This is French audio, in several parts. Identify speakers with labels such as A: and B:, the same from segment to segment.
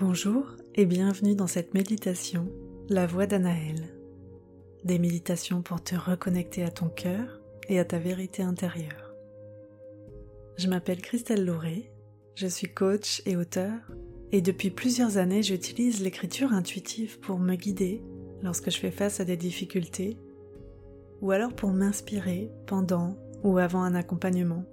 A: Bonjour et bienvenue dans cette méditation, la voix d'Anaël. Des méditations pour te reconnecter à ton cœur et à ta vérité intérieure. Je m'appelle Christelle Lauré, je suis coach et auteur, et depuis plusieurs années j'utilise l'écriture intuitive pour me guider lorsque je fais face à des difficultés, ou alors pour m'inspirer pendant ou avant un accompagnement.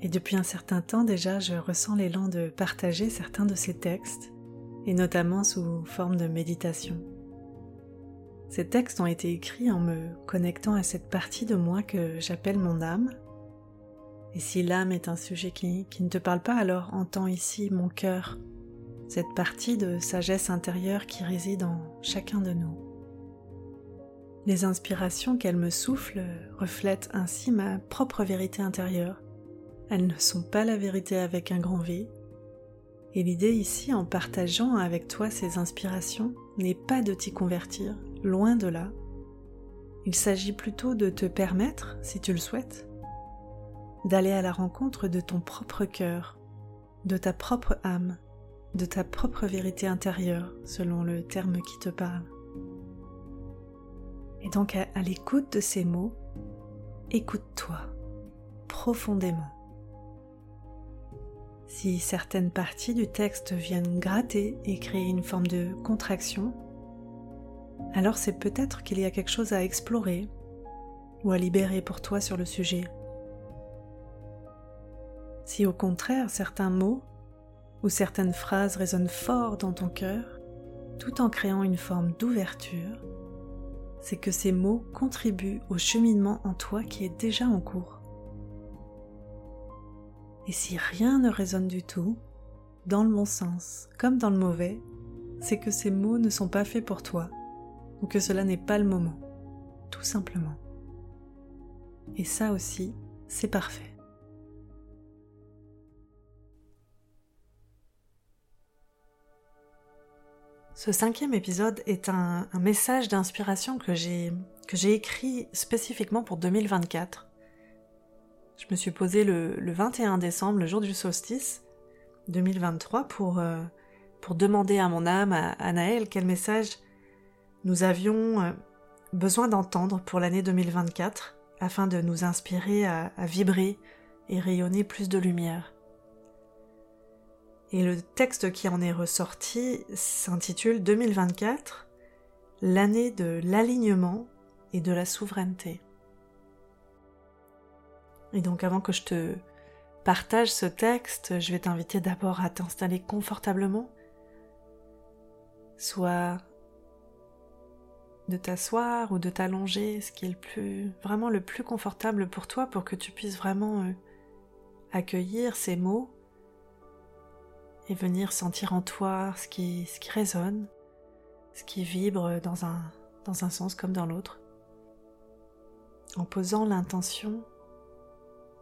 A: Et depuis un certain temps déjà, je ressens l'élan de partager certains de ces textes, et notamment sous forme de méditation. Ces textes ont été écrits en me connectant à cette partie de moi que j'appelle mon âme. Et si l'âme est un sujet qui, ne te parle pas, alors entends ici mon cœur, cette partie de sagesse intérieure qui réside en chacun de nous. Les inspirations qu'elle me souffle reflètent ainsi ma propre vérité intérieure elles ne sont pas la vérité avec un grand V. Et l'idée ici, en partageant avec toi ces inspirations, n'est pas de t'y convertir, loin de là. Il s'agit plutôt de te permettre, si tu le souhaites, d'aller à la rencontre de ton propre cœur, de ta propre âme, de ta propre vérité intérieure, selon le terme qui te parle. Et donc à, à l'écoute de ces mots, écoute-toi profondément. Si certaines parties du texte viennent gratter et créer une forme de contraction, alors c'est peut-être qu'il y a quelque chose à explorer ou à libérer pour toi sur le sujet. Si au contraire certains mots ou certaines phrases résonnent fort dans ton cœur, tout en créant une forme d'ouverture, c'est que ces mots contribuent au cheminement en toi qui est déjà en cours. Et si rien ne résonne du tout, dans le bon sens comme dans le mauvais, c'est que ces mots ne sont pas faits pour toi, ou que cela n'est pas le moment, tout simplement. Et ça aussi, c'est parfait. Ce cinquième épisode est un, message d'inspiration que j'ai écrit spécifiquement pour 2024 je me suis posée le, 21 décembre, le jour du solstice 2023, pour, euh, pour demander à mon âme, à, Anaël, quel message nous avions euh, besoin d'entendre pour l'année 2024 afin de nous inspirer à, à vibrer et rayonner plus de lumière. Et le texte qui en est ressorti s'intitule 2024, l'année de l'alignement et de la souveraineté. Et donc avant que je te partage ce texte, je vais t'inviter d'abord à t'installer confortablement, soit de t'asseoir ou de t'allonger, ce qui est le plus, vraiment le plus confortable pour toi pour que tu puisses vraiment euh, accueillir ces mots et venir sentir en toi ce qui, ce qui résonne, ce qui vibre dans un, dans un sens comme dans l'autre, en posant l'intention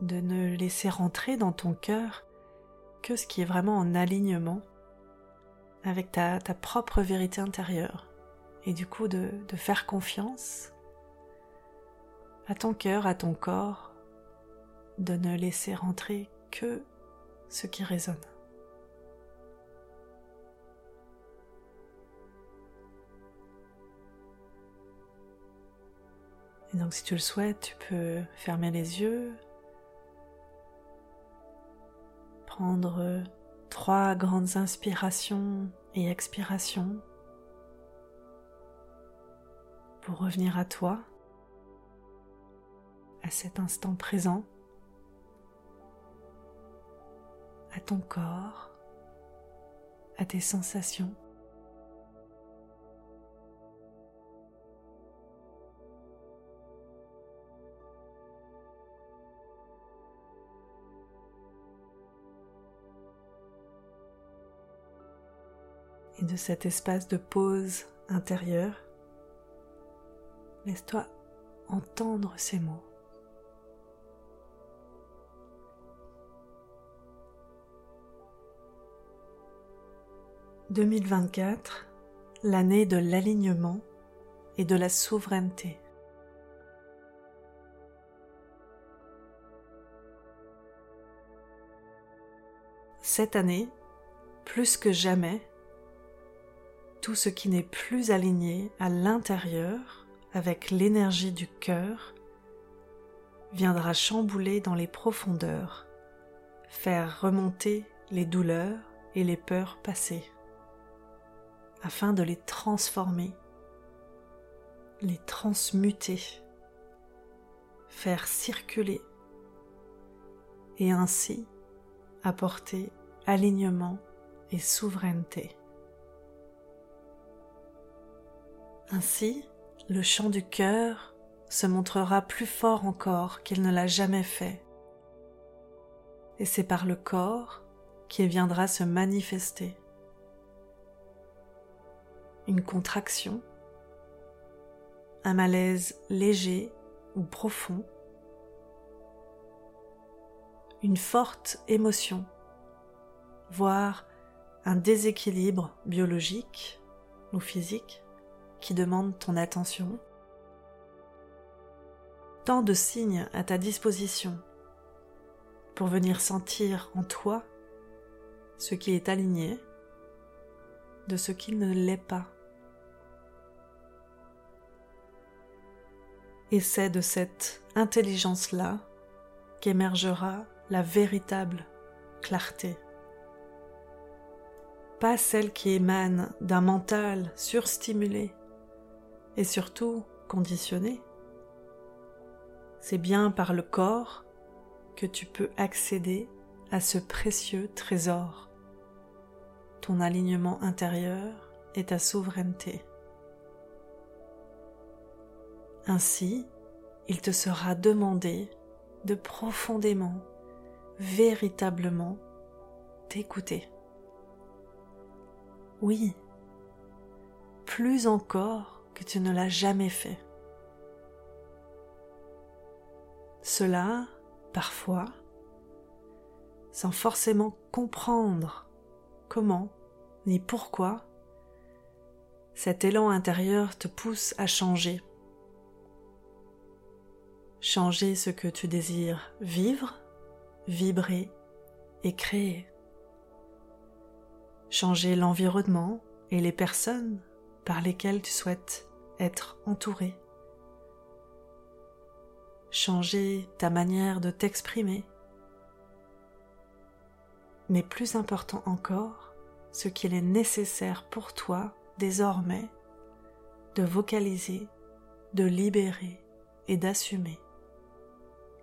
A: de ne laisser rentrer dans ton cœur que ce qui est vraiment en alignement avec ta, propre vérité intérieure et du coup de, de faire confiance à ton cœur, à ton corps, de ne laisser rentrer que ce qui résonne. Et donc si tu le souhaites, tu peux fermer les yeux, prendre trois grandes inspirations et expirations pour revenir à toi, à cet instant présent, à ton corps, à tes sensations. De cet espace de pause intérieure, laisse-toi entendre ces mots. « 2024, l'année de l'alignement et de la souveraineté. Cette année, plus que jamais, tout ce qui n'est plus aligné à l'intérieur avec l'énergie du cœur viendra chambouler dans les profondeurs, faire remonter les douleurs et les peurs passées, afin de les transformer, les transmuter, faire circuler et ainsi apporter alignement et souveraineté. Ainsi, le chant du cœur se montrera plus fort encore qu'il ne l'a jamais fait. Et c'est par le corps qu'il viendra se manifester. Une contraction, un malaise léger ou profond, une forte émotion, voire un déséquilibre biologique ou physique qui demande ton attention. Tant de signes à ta disposition pour venir sentir en toi ce qui est aligné de ce qui ne l'est pas. Et c'est de cette intelligence-là qu'émergera la véritable clarté. Pas celle qui émane d'un mental surstimulé et surtout conditionné. C'est bien par le corps que tu peux accéder à ce précieux trésor, ton alignement intérieur et ta souveraineté. Ainsi, il te sera demandé de profondément, véritablement t'écouter. Oui, plus encore que tu ne l'as jamais fait. Cela, parfois, sans forcément comprendre comment ni pourquoi, cet élan intérieur te pousse à changer. Changer ce que tu désires vivre, vibrer et créer. Changer l'environnement et les personnes par lesquelles tu souhaites être entouré. Changer ta manière de t'exprimer. Mais plus important encore, ce qu'il est nécessaire pour toi désormais de vocaliser, de libérer et d'assumer.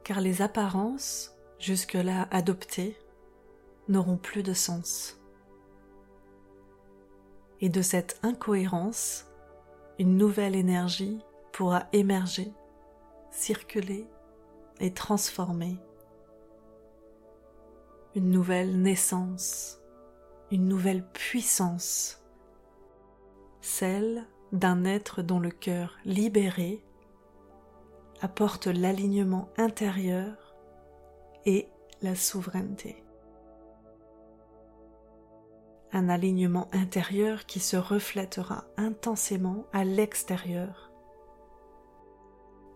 A: Car les apparences, jusque-là adoptées, n'auront plus de sens. Et de cette incohérence une nouvelle énergie pourra émerger, circuler et transformer. Une nouvelle naissance, une nouvelle puissance, celle d'un être dont le cœur libéré apporte l'alignement intérieur et la souveraineté un alignement intérieur qui se reflètera intensément à l'extérieur.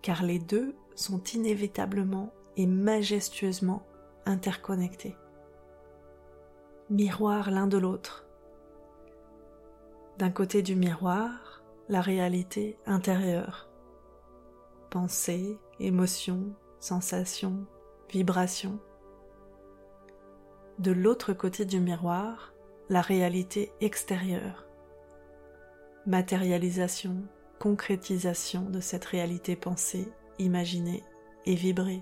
A: Car les deux sont inévitablement et majestueusement interconnectés. Miroir l'un de l'autre. D'un côté du miroir, la réalité intérieure. Pensée, émotion, sensation, vibration. De l'autre côté du miroir, la réalité extérieure. Matérialisation, concrétisation de cette réalité pensée, imaginée et vibrée.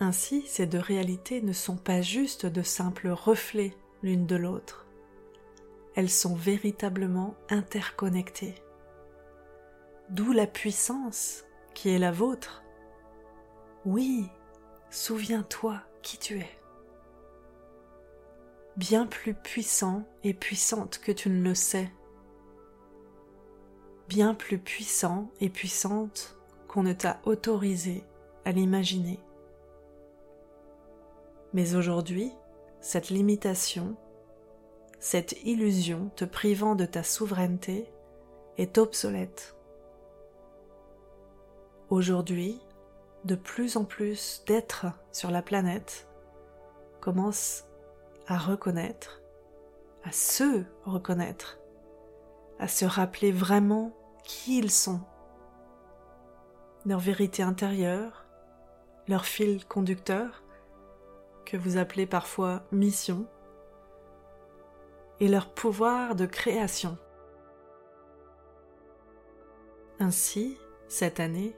A: Ainsi, ces deux réalités ne sont pas juste de simples reflets l'une de l'autre. Elles sont véritablement interconnectées. D'où la puissance qui est la vôtre. Oui, souviens-toi qui tu es bien plus puissant et puissante que tu ne le sais, bien plus puissant et puissante qu'on ne t'a autorisé à l'imaginer. Mais aujourd'hui, cette limitation, cette illusion te privant de ta souveraineté est obsolète. Aujourd'hui, de plus en plus d'êtres sur la planète commence à reconnaître, à se reconnaître, à se rappeler vraiment qui ils sont, leur vérité intérieure, leur fil conducteur, que vous appelez parfois mission, et leur pouvoir de création. Ainsi, cette année,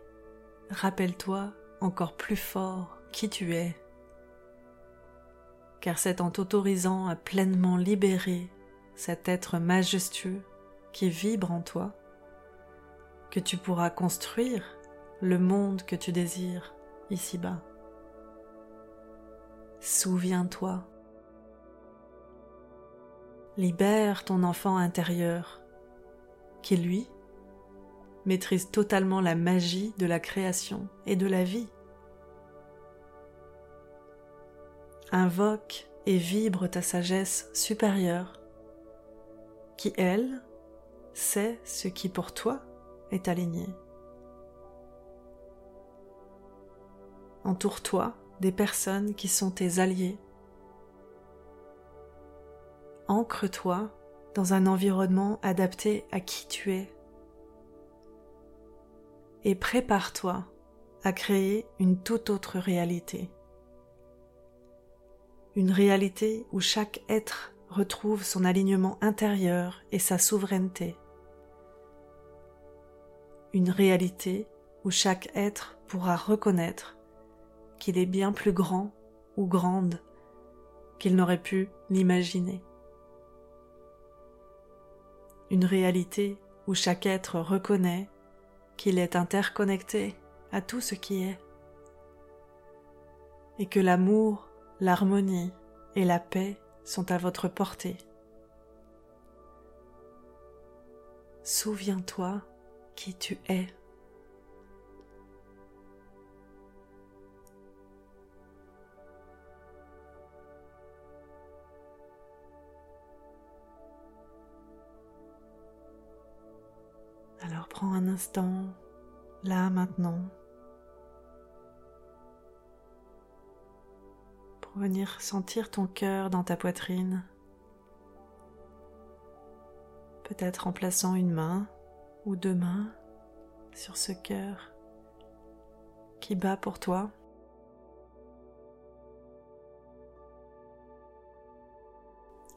A: rappelle-toi encore plus fort qui tu es, car c'est en t'autorisant à pleinement libérer cet être majestueux qui vibre en toi que tu pourras construire le monde que tu désires ici-bas. Souviens-toi. Libère ton enfant intérieur qui, lui, maîtrise totalement la magie de la création et de la vie. Invoque et vibre ta sagesse supérieure qui, elle, sait ce qui pour toi est aligné. Entoure-toi des personnes qui sont tes alliés. Ancre-toi dans un environnement adapté à qui tu es. Et prépare-toi à créer une toute autre réalité. Une réalité où chaque être retrouve son alignement intérieur et sa souveraineté. Une réalité où chaque être pourra reconnaître qu'il est bien plus grand ou grande qu'il n'aurait pu l'imaginer. Une réalité où chaque être reconnaît qu'il est interconnecté à tout ce qui est et que l'amour, l'harmonie et la paix sont à votre portée. Souviens-toi qui tu es. Alors prends un instant, là maintenant, venir sentir ton cœur dans ta poitrine, peut-être en plaçant une main ou deux mains sur ce cœur qui bat pour toi.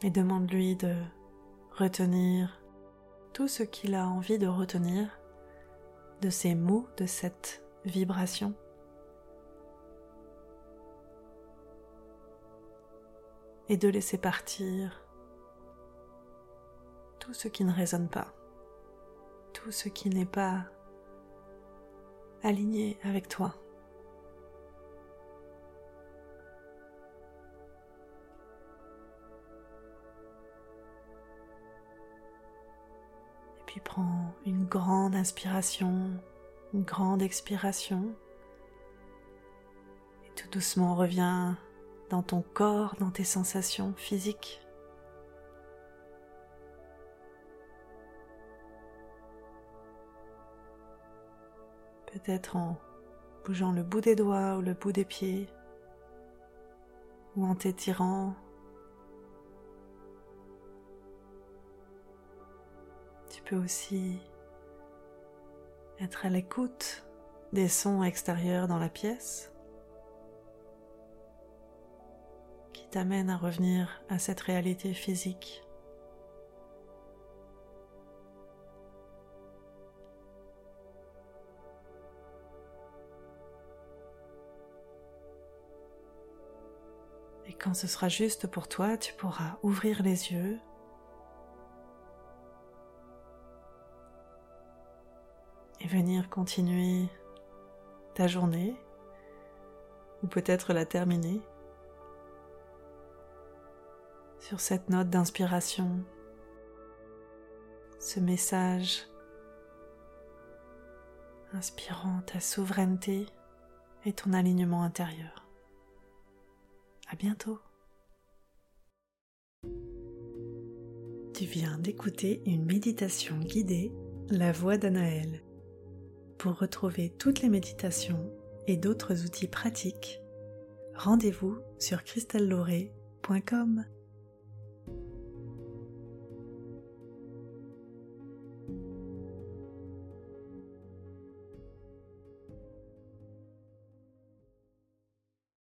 A: Et demande-lui de retenir tout ce qu'il a envie de retenir de ces mots, de cette vibration. Et de laisser partir tout ce qui ne résonne pas, tout ce qui n'est pas aligné avec toi. Puis prends une grande inspiration, une grande expiration. Et tout doucement reviens dans ton corps, dans tes sensations physiques. Peut-être en bougeant le bout des doigts ou le bout des pieds, ou en t'étirant peux aussi être à l'écoute des sons extérieurs dans la pièce qui t'amènent à revenir à cette réalité physique. Et quand ce sera juste pour toi, tu pourras ouvrir les yeux. Et venir continuer ta journée. Ou peut-être la terminer sur cette note d'inspiration, ce message inspirant ta souveraineté et ton alignement intérieur. À bientôt. Tu viens d'écouter une méditation guidée, La voix d'Anaël. Pour retrouver toutes les méditations et d'autres outils pratiques, rendez-vous sur cristallelauré.com.